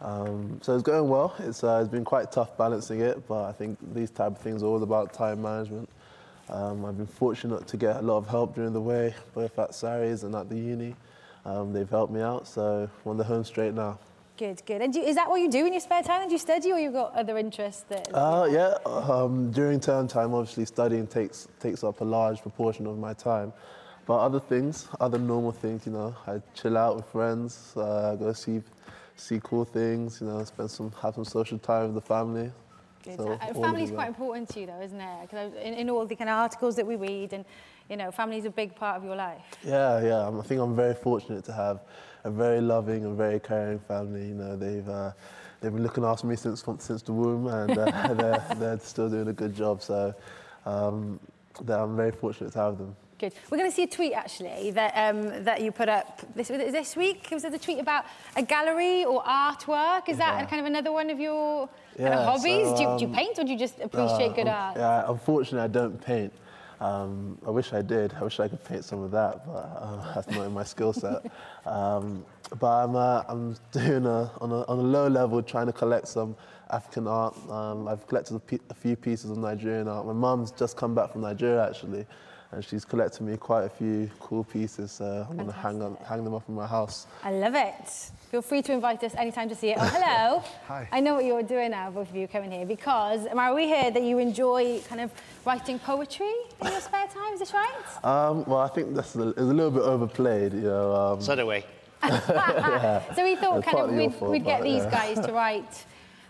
[SPEAKER 2] Um, so it's going well. It's, uh, it's been quite tough balancing it, but I think these type of things are all about time management. Um, I've been fortunate to get a lot of help during the way, both at Sarries and at the uni. Um, they've helped me out, so I'm on the home straight now.
[SPEAKER 3] Good, good. And you, is that what you do in your spare time? Do you study, or you've got other interests? That...
[SPEAKER 2] Uh, yeah, um, during term time, obviously studying takes takes up a large proportion of my time. But other things, other normal things, you know, I chill out with friends, uh, go see see cool things, you know, spend some have some social time with the family.
[SPEAKER 3] Good. So uh, family's quite important to you, though, isn't it? Because in, in all the kind of articles that we read, and you know, family's a big part of your life.
[SPEAKER 2] Yeah, yeah. I think I'm very fortunate to have a very loving and very caring family. You know, they've uh, they've been looking after me since since the womb, and uh, they're they're still doing a good job. So um, I'm very fortunate to have them.
[SPEAKER 3] Good. We're going to see a tweet actually that um, that you put up this this week. Was it a tweet about a gallery or artwork? Is yeah. that kind of another one of your yeah, kind of hobbies? So, um, do, you, do, you, um, paint or do you just appreciate uh, good art?
[SPEAKER 2] Yeah, unfortunately, I don't paint. Um, I wish I did. I wish I could paint some of that, but uh, that's not in my skill set. Um, but I'm, uh, I'm doing a, on, a, on a low level trying to collect some African art. Um, I've collected a, a, few pieces of Nigerian art. My mum's just come back from Nigeria actually, and she's collected me quite a few cool pieces. So I'm going to hang, them, hang them up in my house.
[SPEAKER 3] I love it. Feel free to invite us anytime to see it. Oh, hello.
[SPEAKER 4] Hi.
[SPEAKER 3] I know what you're doing now, both of you coming here, because, Maro, we heard that you enjoy kind of writing poetry in your spare time. Is this right?
[SPEAKER 2] Um, well, I think that's a, it's a little bit overplayed, you know. Um,
[SPEAKER 5] so do we.
[SPEAKER 3] yeah. So we thought kind of we'd, fault, we'd get these
[SPEAKER 2] yeah.
[SPEAKER 3] guys to write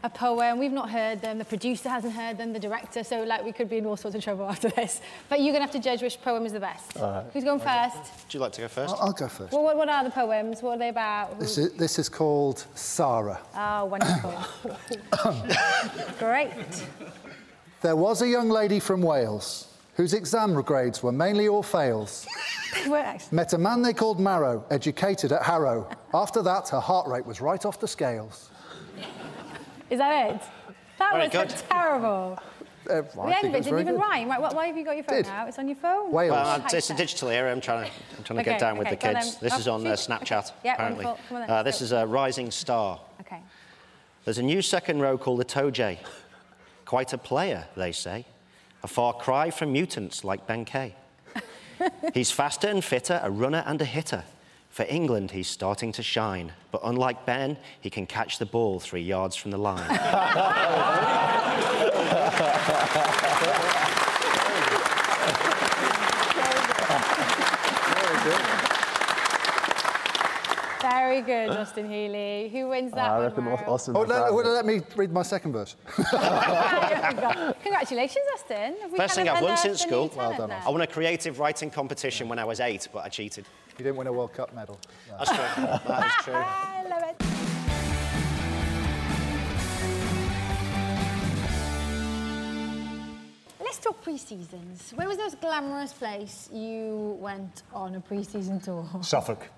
[SPEAKER 3] a poem. We've not heard them. The producer hasn't heard them. The director. So like we could be in all sorts of trouble after this. But you're gonna have to judge which poem is the best.
[SPEAKER 2] Right.
[SPEAKER 3] Who's going first?
[SPEAKER 5] Would you like to go first?
[SPEAKER 4] I'll, I'll go first.
[SPEAKER 3] Well, what, what, are the poems? What are they about?
[SPEAKER 4] This is, this is called Sarah.
[SPEAKER 3] Oh, wonderful. Great.
[SPEAKER 4] There was a young lady from Wales whose exam grades were mainly all fails. Met a man they called Maro, educated at Harrow. After that, her heart rate was right off the scales.
[SPEAKER 3] Is that it? That
[SPEAKER 5] Very
[SPEAKER 3] was
[SPEAKER 5] good.
[SPEAKER 3] terrible.
[SPEAKER 4] Uh,
[SPEAKER 3] the end of it didn't even rhyme. Right, why have you got your phone
[SPEAKER 4] Did.
[SPEAKER 3] out? It's on your phone.
[SPEAKER 4] Wales.
[SPEAKER 5] Well, it's, it's a digital era. I'm trying to, I'm trying to
[SPEAKER 3] Okay,
[SPEAKER 5] get down with the
[SPEAKER 3] go on
[SPEAKER 5] kids. This
[SPEAKER 3] Oh,
[SPEAKER 5] is on uh. Snapchat,
[SPEAKER 3] Okay. Yeah,
[SPEAKER 5] apparently.
[SPEAKER 3] Come on
[SPEAKER 5] Uh, this
[SPEAKER 3] go.
[SPEAKER 5] is a rising star.
[SPEAKER 3] Okay.
[SPEAKER 5] There's a new second row called Itoje. Quite a player, they say. A far cry from mutants like Ben Kay. he's faster and fitter, a runner and a hitter. For England, he's starting to shine. But unlike Ben, he can catch the ball three yards from the line.
[SPEAKER 3] Very good, Justin Healey. Who wins that
[SPEAKER 2] I reckon
[SPEAKER 3] Mario?
[SPEAKER 2] Austin.
[SPEAKER 4] Oh, let, well, let me read my second verse.
[SPEAKER 3] Congratulations, Austin. Have we
[SPEAKER 5] First thing I've
[SPEAKER 3] of
[SPEAKER 5] won since
[SPEAKER 3] the new
[SPEAKER 5] school.
[SPEAKER 3] talent there?
[SPEAKER 5] I won a creative writing competition when I was eight, but I cheated.
[SPEAKER 4] You didn't win a World Cup medal. No.
[SPEAKER 5] That's true. that is true.
[SPEAKER 3] I love it. Let's talk pre-seasons. Where was the most glamorous place you went on a pre-season tour?
[SPEAKER 1] Suffolk.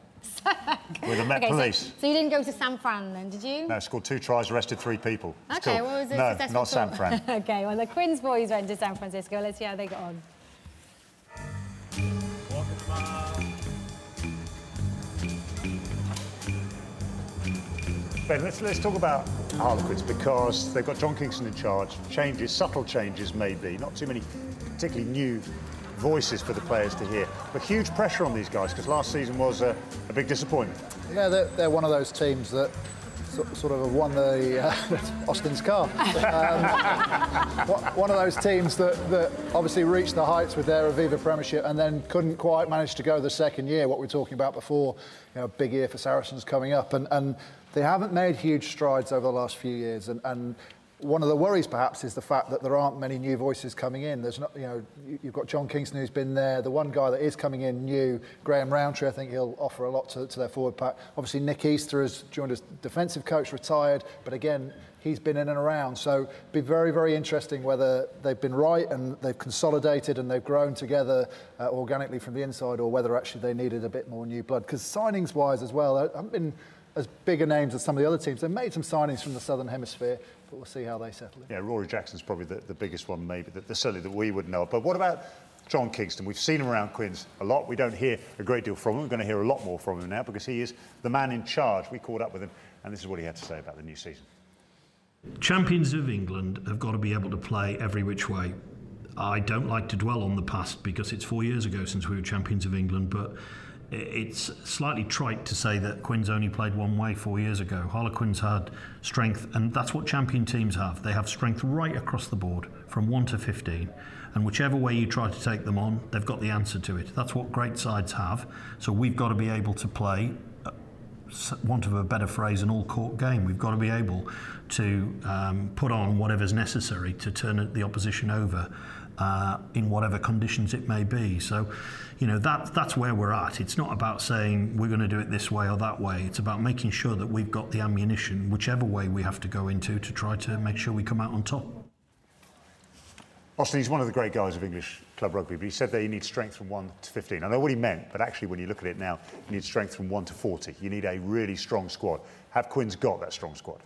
[SPEAKER 1] With the Met
[SPEAKER 3] okay,
[SPEAKER 1] Police.
[SPEAKER 3] So, you didn't go to San Fran then, did you?
[SPEAKER 1] No, scored two tries, arrested three people. It's
[SPEAKER 3] Okay,
[SPEAKER 1] cool.
[SPEAKER 3] what was the
[SPEAKER 1] No, not San? Fran.
[SPEAKER 3] okay, well the Quins boys went to San Francisco. Let's see how they got on.
[SPEAKER 1] Ben, let's, let's talk about Harlequins because they've got John Kingston in charge. Changes, subtle changes maybe, not too many particularly new voices for the players to hear. But huge pressure on these guys because last season was a, a big disappointment.
[SPEAKER 4] Yeah, they're, they're one of those teams that so, sort of won the uh, Austin's car. Um, one- of those teams that, that obviously reached the heights with their Aviva Premiership and then couldn't quite manage to go the second year. What we were talking about before, you know, big year for Saracens coming up, and, and they haven't made huge strides over the last few years. And, and one of the worries, perhaps, is the fact that there aren't many new voices coming in. There's not, you know, you- you've got John Kingston who's been there. The one guy that is coming in new, Graham Rowntree, I think he'll offer a lot to, to their forward pack. Obviously, Nick Easter has joined as defensive coach, retired, but again, he's been in and around. So, be very, very interesting whether they've been right and they've consolidated and they've grown together uh, organically from the inside, or whether actually they needed a bit more new blood. Because signings-wise as well, there haven't been as big a names as some of the other teams. They've made some signings from the Southern Hemisphere, but we'll see how they settle in.
[SPEAKER 1] Yeah, Rory Jackson's probably the, the biggest one, maybe, that, that certainly that we would know. But what about John Kingston? We've seen him around Quins a lot. We don't hear a great deal from him. We're going to hear a lot more from him now because he is the man in charge. We caught up with him, and this is what he had to say about the new season.
[SPEAKER 11] Champions of England have got to be able to play every which way. I don't like to dwell on the past because it's four years ago since we were champions of England, but i- it's slightly trite to say that Quins only played one way four years ago. Harlequins had strength, and that's what champion teams have. They have strength right across the board, from 1 to 15. And whichever way you try to take them on, they've got the answer to it. That's what great sides have. So we've got to be able to play want of a better phrase, an all-court game. We've got to be able to um, put on whatever's necessary to turn the opposition over uh, in whatever conditions it may be. So, you know, that, that's where we're at. It's not about saying we're going to do it this way or that way. It's about making sure that we've got the ammunition, whichever way we have to go into, to try to make sure we come out on top.
[SPEAKER 1] Austin, he's one of the great guys of English club rugby, but he said that you need strength from 1 to 15. I know what he meant, but actually, when you look at it now, you need strength from 1 to 40. You need a really strong squad. Have Quins got that strong squad?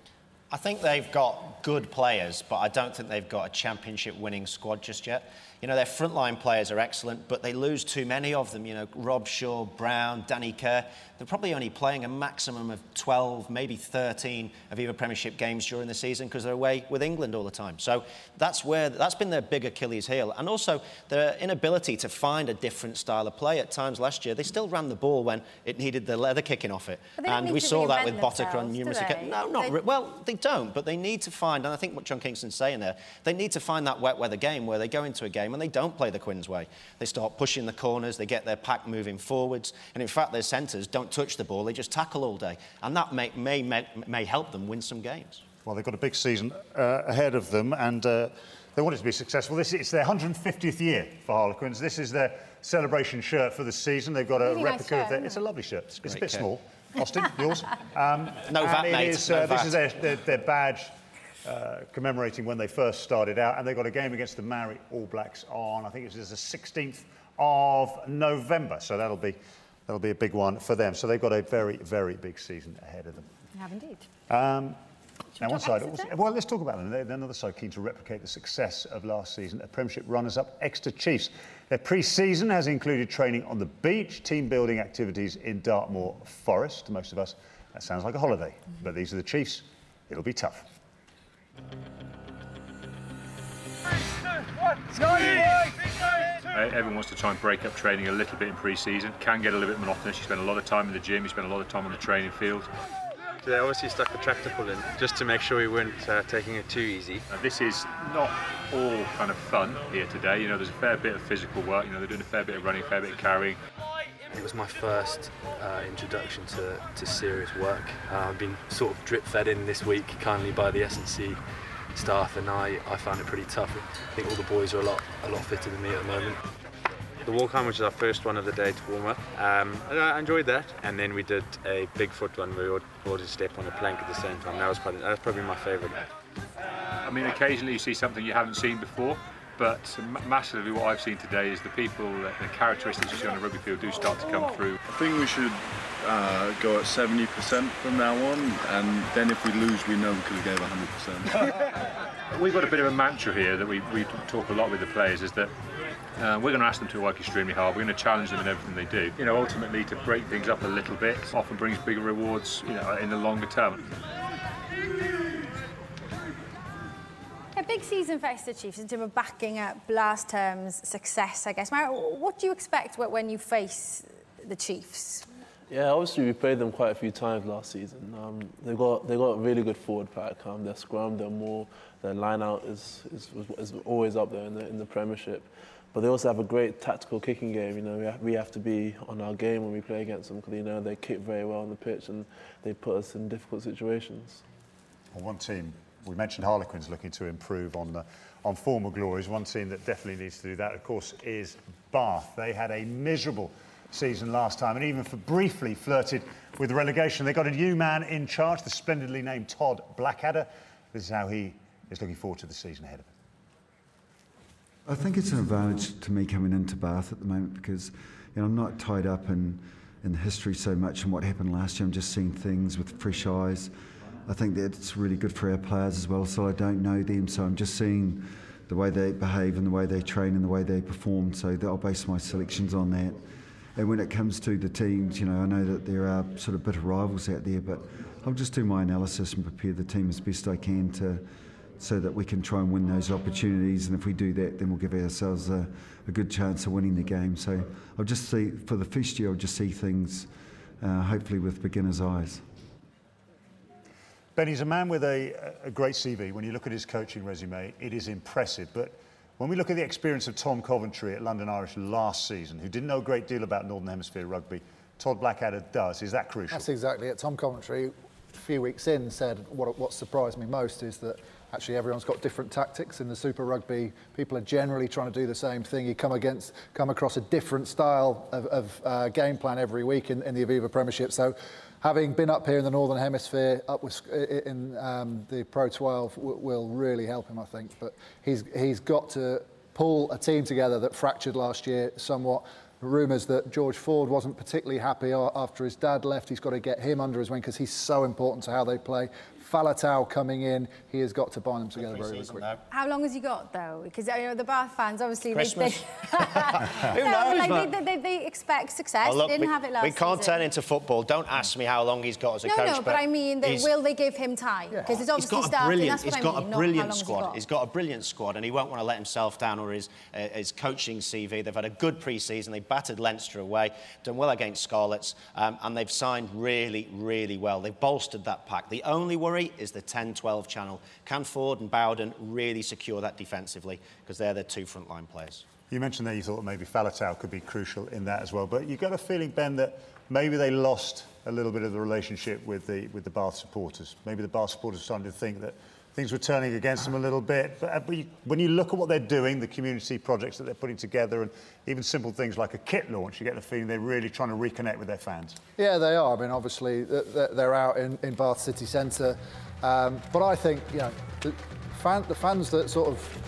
[SPEAKER 5] I think they've got good players, but I don't think they've got a championship winning squad just yet. You know, their frontline players are excellent, but they lose too many of them. You know, Robshaw, Brown, Danny Care. They're probably only playing a maximum of 12, maybe 13 Aviva Premiership games during the season because they're away with England all the time. So that's where that's been their big Achilles heel. And also their inability to find a different style of play. At times last year, they still ran the ball when it needed the leather kicking off it.
[SPEAKER 3] But they don't
[SPEAKER 5] and we saw that with Botica on numerous occasions. No, not
[SPEAKER 3] They-
[SPEAKER 5] well, they don't, but they need to find, and I think what John Kingston's saying there, they need to find that wet weather game where they go into a game and they don't play the Quins way. They start pushing the corners, they get their pack moving forwards, and in fact, their centres don't touch the ball, they just tackle all day. And that may, may, may, may help them win some games.
[SPEAKER 1] Well, they've got a big season uh, ahead of them, and uh, they want it to be successful. This it's their 150th year for Harlequins. This is their celebration shirt for the season. They've got a
[SPEAKER 3] Really nice
[SPEAKER 1] replica
[SPEAKER 3] shirt,
[SPEAKER 1] of their. It's a lovely shirt. It's, a bit
[SPEAKER 5] kit.
[SPEAKER 1] small. Austin, yours. Um,
[SPEAKER 5] No
[SPEAKER 1] and
[SPEAKER 5] VAT, mate,
[SPEAKER 1] is,
[SPEAKER 5] no
[SPEAKER 1] uh, this
[SPEAKER 5] VAT.
[SPEAKER 1] is their, their, their badge. Uh, commemorating when they first started out, and they've got a game against the Maori All Blacks on, I think it was the 16th of November. So that'll be that'll be a big one for them. So they've got a very very big season ahead of them.
[SPEAKER 3] You have indeed.
[SPEAKER 1] Um, now, one side, well, let's talk about them. They're they're another side keen to replicate the success of last season. A Premiership runners-up, Exeter Chiefs. Their pre-season has included training on the beach, team building activities in Dartmoor Forest. To most of us, that sounds like a holiday, but these are the Chiefs. it'll be tough.
[SPEAKER 12] Everyone wants to try and break up training a little bit in pre-season. Can get a little bit monotonous. You spend a lot of time in the gym. You spend a lot of time on the training field.
[SPEAKER 13] They obviously stuck the tractor pull in just to make sure we weren't uh, taking it too easy.
[SPEAKER 12] Uh, this is not all kind of fun here today. You know, there's a fair bit of physical work. You know, they're doing a fair bit of running, a fair bit of carrying.
[SPEAKER 13] It was my first uh, introduction to, to serious work. Uh, I've been sort of drip fed in this week kindly by the S&C staff and I, I found it pretty tough. I think all the boys are a lot a lot fitter than me at the moment. The walk home, which is our first one of the day to warm up, um, I enjoyed that. And then we did a Bigfoot one where we all did step on a plank at the same time. That was, quite, that was probably my favourite.
[SPEAKER 12] I mean, occasionally you see something you haven't seen before, but massively what I've seen today is the people, the characteristics you see on the rugby field do start to come through.
[SPEAKER 14] I think we should uh, go at 70% from now on, and then if we lose, we know because we gave 100%.
[SPEAKER 12] We've got a bit of a mantra here that we, we talk a lot with the players is that uh, we're going to ask them to work extremely hard. We're going to challenge them in everything they do. You know, ultimately to break things up a little bit often brings bigger rewards, you know, in the longer term.
[SPEAKER 3] Big season for Exeter Chiefs in terms of backing up last term's success, I guess. Maro, what do you expect when you face the Chiefs?
[SPEAKER 2] Yeah, obviously we played them quite a few times last season. Um, they got they got a really good forward pack. Um, their scrum, their more, their line out is, is, is always up there in the, in the Premiership. But they also have a great tactical kicking game. You know, we have, we have to be on our game when we play against them because you know they kick very well on the pitch and they put us in difficult situations.
[SPEAKER 1] Well, one team we mentioned Harlequins looking to improve on the, on former glories. One team that definitely needs to do that, of course, is Bath. They had a miserable season last time and even for briefly flirted with relegation. They got a new man in charge, the splendidly named Todd Blackadder. This is how he is looking forward to the season ahead of him.
[SPEAKER 15] I think it's an advantage to me coming into Bath at the moment because you know, I'm not tied up in, in the history so much and what happened last year. I'm just seeing things with fresh eyes. I think that it's really good for our players as well. So I don't know them, so I'm just seeing the way they behave and the way they train and the way they perform. So I'll base my selections on that. And when it comes to the teams, you know, I know that there are sort of bitter rivals out there, but I'll just do my analysis and prepare the team as best I can to so that we can try and win those opportunities. And if we do that, then we'll give ourselves a, a good chance of winning the game. So I'll just see for the first year, I'll just see things uh, hopefully with beginner's eyes.
[SPEAKER 1] Benny's a man with a, a great CV. When you look at his coaching resume, it is impressive. But when we look at the experience of Tom Coventry at London Irish last season, who didn't know a great deal about Northern Hemisphere rugby, Todd Blackadder does. Is that crucial?
[SPEAKER 4] That's exactly it. Tom Coventry, a few weeks in, said what, what surprised me most is that actually everyone's got different tactics in the Super Rugby. People are generally trying to do the same thing. You come against, come across a different style of, of uh, game plan every week in, in the Aviva Premiership. So having been up here in the Northern Hemisphere, up with, in um, the Pro 12 will really help him, I think. But he's, he's got to pull a team together that fractured last year somewhat. Rumours that George Ford wasn't particularly happy after his dad left. He's got to get him under his wing because he's so important to how they play. Faletau coming in, he has got to bind them together very, very quickly.
[SPEAKER 3] How long has he got, though? Because you know the Bath fans, obviously,
[SPEAKER 5] Christmas.
[SPEAKER 3] they,
[SPEAKER 5] Who knows,
[SPEAKER 3] like, they, they, they, expect success.
[SPEAKER 5] Oh, look,
[SPEAKER 3] they didn't
[SPEAKER 5] we,
[SPEAKER 3] have it last
[SPEAKER 5] We can't
[SPEAKER 3] season.
[SPEAKER 5] turn into football. Don't ask me how long he's got as a
[SPEAKER 3] no,
[SPEAKER 5] coach.
[SPEAKER 3] No, but, but I mean, that will they give him time? Because yeah. it's obviously
[SPEAKER 5] he's got a
[SPEAKER 3] starting.
[SPEAKER 5] Brilliant, he's
[SPEAKER 3] I
[SPEAKER 5] got
[SPEAKER 3] mean,
[SPEAKER 5] a brilliant
[SPEAKER 3] squad.
[SPEAKER 5] He's, he's got a brilliant squad, and he won't want to let himself down or his uh, his coaching CV. They've had a good pre-season. They battered Leinster away, done well against Scarlets, um, and they've signed really, really well. They've bolstered that pack. The only worry is the 10-12 channel. Can Ford and Bowden really secure that defensively? Because they're their two frontline players.
[SPEAKER 1] You mentioned that you thought maybe Faletau could be crucial in that as well, but you got a feeling, Ben, that maybe they lost a little bit of the relationship with the with the Bath supporters. Maybe the Bath supporters starting to think that things were turning against them a little bit. But, uh, but you, when you look at what they're doing, the community projects that they're putting together, and even simple things like a kit launch, you get the feeling they're really trying to reconnect with their fans.
[SPEAKER 4] Yeah, they are. I mean, obviously, they're out in, in Bath City Centre. Um, but I think, you know, the, fan, the fans that sort of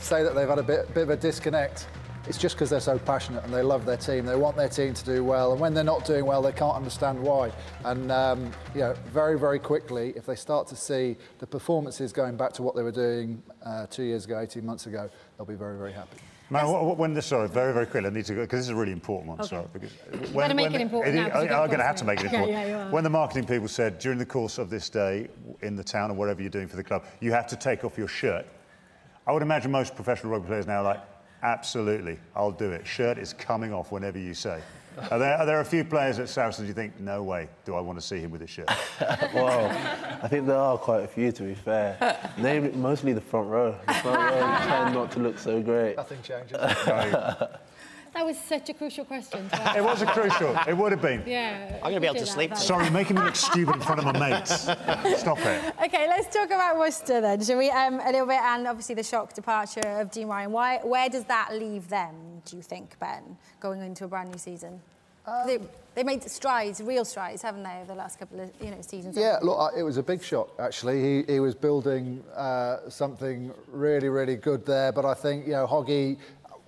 [SPEAKER 4] say that they've had a bit, bit of a disconnect, it's just because they're so passionate and they love their team. They want their team to do well, and when they're not doing well, they can't understand why. And um, you know, very, very quickly, if they start to see the performances going back to what they were doing uh, two years ago, 18 months ago, they'll be very, very happy.
[SPEAKER 1] Man, wh- wh- when this, sorry, very, very quickly, I need to go, because this is a really important one,
[SPEAKER 3] Okay.
[SPEAKER 1] sorry. Because
[SPEAKER 3] You better make it important now, 'cause now,
[SPEAKER 1] I'm going to have to make it important.
[SPEAKER 3] Yeah, yeah, you are.
[SPEAKER 1] when the marketing people said, during the course of this day in the town or whatever you're doing for the club, you have to take off your shirt, I would imagine most professional rugby players now are like, absolutely, I'll do it. Shirt is coming off whenever you say. Are there, are there a few players at Saracens you think, no way do I want to see him with a shirt?
[SPEAKER 2] well, I think there are quite a few, to be fair. Namely, mostly the front row. The front row tend not to look so great.
[SPEAKER 4] Nothing changes.
[SPEAKER 3] That was such a crucial question.
[SPEAKER 1] it was a crucial. It would have been.
[SPEAKER 3] Yeah.
[SPEAKER 5] I'm going to be able to sleep.
[SPEAKER 3] that.
[SPEAKER 1] Sorry, making me look stupid in front of my mates. Stop it.
[SPEAKER 3] Okay, let's talk about Worcester then, shall we? Um, a little bit, and obviously the shock departure of Dean Ryan. Why, where does that leave them, do you think, Ben, going into a brand new season? they, they made strides, real strides, haven't they, over the last couple of you know seasons?
[SPEAKER 4] Yeah, look, it was a big shock actually. He, he was building uh, something really, really good there, but I think you know Hoggy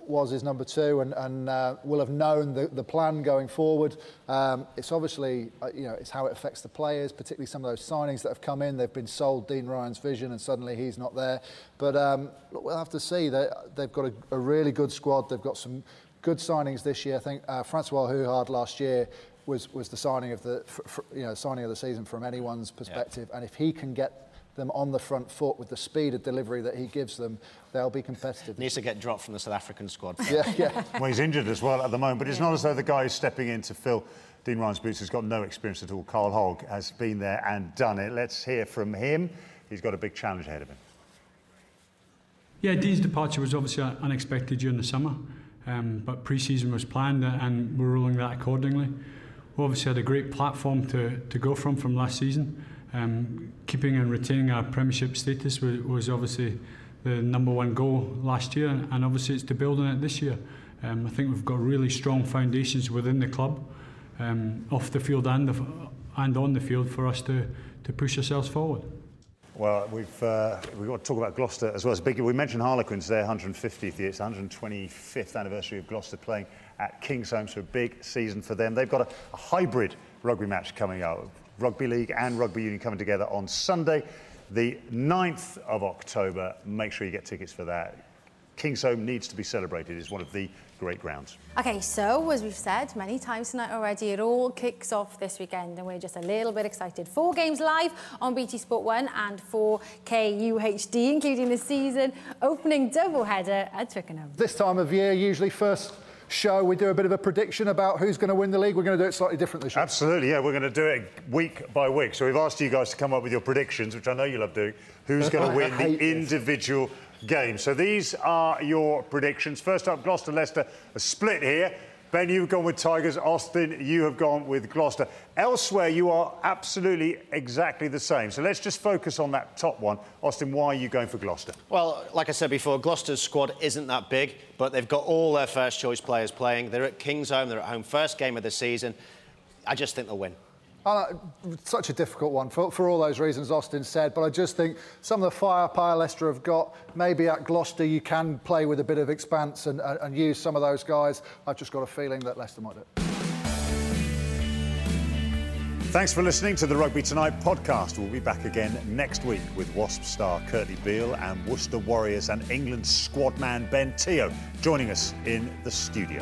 [SPEAKER 4] was his number two and, and uh, will have known the, the plan going forward. Um, it's obviously, uh, you know, it's how it affects the players, particularly some of those signings that have come in. They've been sold Dean Ryan's vision and suddenly he's not there. But um, look, we'll have to see. They, they've got a, a really good squad. They've got some good signings this year. I think uh, Francois Hougaard last year was, was the signing of the, you know, signing of the season from anyone's perspective. And if he can get them on the front foot with the speed of delivery that he gives them, they'll be competitive.
[SPEAKER 5] Needs to get dropped from the South African squad.
[SPEAKER 4] Yeah, yeah.
[SPEAKER 1] Well, he's injured as well at the moment, but it's not as though the guy who's stepping in to fill Dean Ryan's boots has got no experience at all. Carl Hogg has been there and done it. Let's hear from him. He's got a big challenge ahead of him.
[SPEAKER 16] Yeah, Dean's departure was obviously unexpected during the summer, um, but pre-season was planned and we're ruling that accordingly. We obviously had a great platform to, to go from from last season. Um, keeping and retaining our Premiership status was, was obviously the number one goal last year, and obviously it's to build on it this year. Um, I think we've got really strong foundations within the club, um, off the field and, the, and on the field, for us to, to push ourselves forward.
[SPEAKER 1] Well, we've uh, we've got to talk about Gloucester as well. Big. We mentioned Harlequins there, 150th year. It's the 125th anniversary of Gloucester playing at King's Kingsholm, so a big season for them. They've got a, a hybrid rugby match coming up. Rugby League and Rugby Union coming together on Sunday, the 9th of October. Make sure you get tickets for that. Kingsholm needs to be celebrated. It's one of the great grounds.
[SPEAKER 3] Okay, so as we've said many times tonight already, it all kicks off this weekend and we're just a little bit excited. Four games live on BT Sport 1 and 4K UHD, including the season opening doubleheader at Twickenham.
[SPEAKER 4] This time of year, usually first show, we do a bit of a prediction about who's going to win the league. We're going to do it slightly different this year.
[SPEAKER 1] Absolutely, yeah. We're going to do it week by week. So we've asked you guys to come up with your predictions, which I know you love doing. Who's going to win the individual game? So these are your predictions. First up, Gloucester Leicester, a split here. Ben, you've gone with Tigers. Austin, you have gone with Gloucester. Elsewhere, you are absolutely exactly the same. So let's just focus on that top one. Austin, why are you going for Gloucester?
[SPEAKER 5] Well, like I said before, Gloucester's squad isn't that big, but they've got all their first choice players playing. They're at Kingsholm, they're at home, first game of the season. I just think they'll win.
[SPEAKER 4] Uh, such a difficult one for, for all those reasons Austin said, but I just think some of the firepower Leicester have got, maybe at Gloucester you can play with a bit of expanse and, and, use some of those guys. I've just got a feeling that Leicester might do it.
[SPEAKER 1] Thanks for listening to the Rugby Tonight podcast. We'll be back again next week with Wasp star Kurtley Beale and Worcester Warriors and England squad man Ben Te'o joining us in the studio.